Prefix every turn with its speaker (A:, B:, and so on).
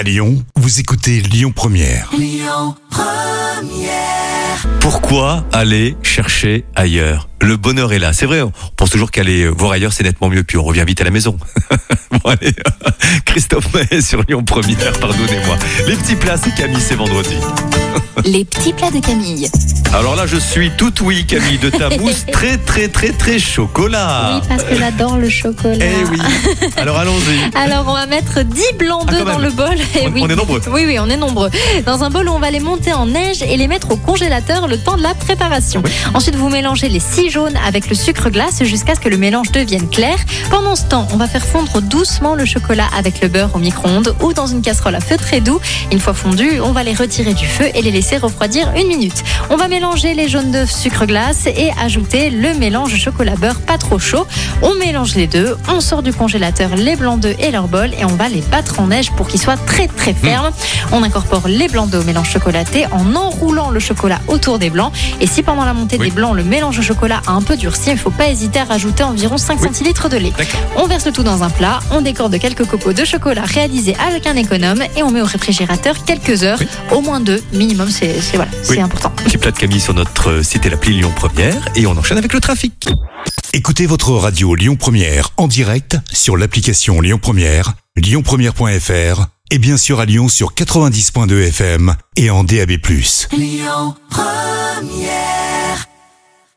A: À Lyon, vous écoutez Lyon Première.
B: Pourquoi aller chercher ailleurs? Le bonheur est là. C'est vrai, on pense toujours qu'aller voir ailleurs, c'est nettement mieux, puis on revient vite à la maison. bon, allez, Christophe Maé sur Lyon Première, pardonnez-moi. Les petits plats, c'est Camille, c'est vendredi.
C: Les petits plats de Camille.
B: Alors là, je suis tout oui, Camille, de ta mousse très, très, très, très chocolat.
C: Oui, parce que j'adore le chocolat.
B: Eh oui. Alors allons-y.
C: Alors, on va mettre 10 blancs
B: Ah,
C: d'œufs dans le bol. Eh
B: On-
C: oui.
B: on est nombreux.
C: Oui, oui, on est nombreux. Dans un bol, on va les monter en neige et les mettre au congélateur le temps de la préparation. Ensuite, vous mélangez les 6 jaunes avec le sucre glace jusqu'à ce que le mélange devienne clair. Pendant ce temps, on va faire fondre doucement le chocolat avec le beurre au micro-ondes ou dans une casserole à feu très doux. Une fois fondus, on va les retirer du feu et les laisser refroidir une minute. On va mélanger les jaunes d'œufs sucre glace et ajouter le mélange chocolat beurre pas trop chaud. On mélange les deux, on sort du congélateur les blancs d'œufs et leur bol et on va les battre en neige pour qu'ils soient très très fermes. On incorpore les blancs d'œufs au mélange chocolaté en enroulant le chocolat autour des blancs. Et si pendant la montée
B: Oui.
C: des blancs, le mélange au chocolat a un peu durci, il ne faut pas hésiter à rajouter environ 5
B: Oui.
C: centilitres de lait. On verse le tout dans un plat, on décore de quelques copeaux de chocolat réalisés avec un économe et on met au réfrigérateur quelques heures,
B: Oui.
C: au moins deux minimum, c'est voilà, important.
B: Petit plat de Camille sur notre site et l'appli Lyon Première. Et on enchaîne avec le trafic.
A: Écoutez votre radio Lyon Première en direct sur l'application Lyon Première, lyonpremière.fr et bien sûr à Lyon sur 90.2 FM et en DAB+.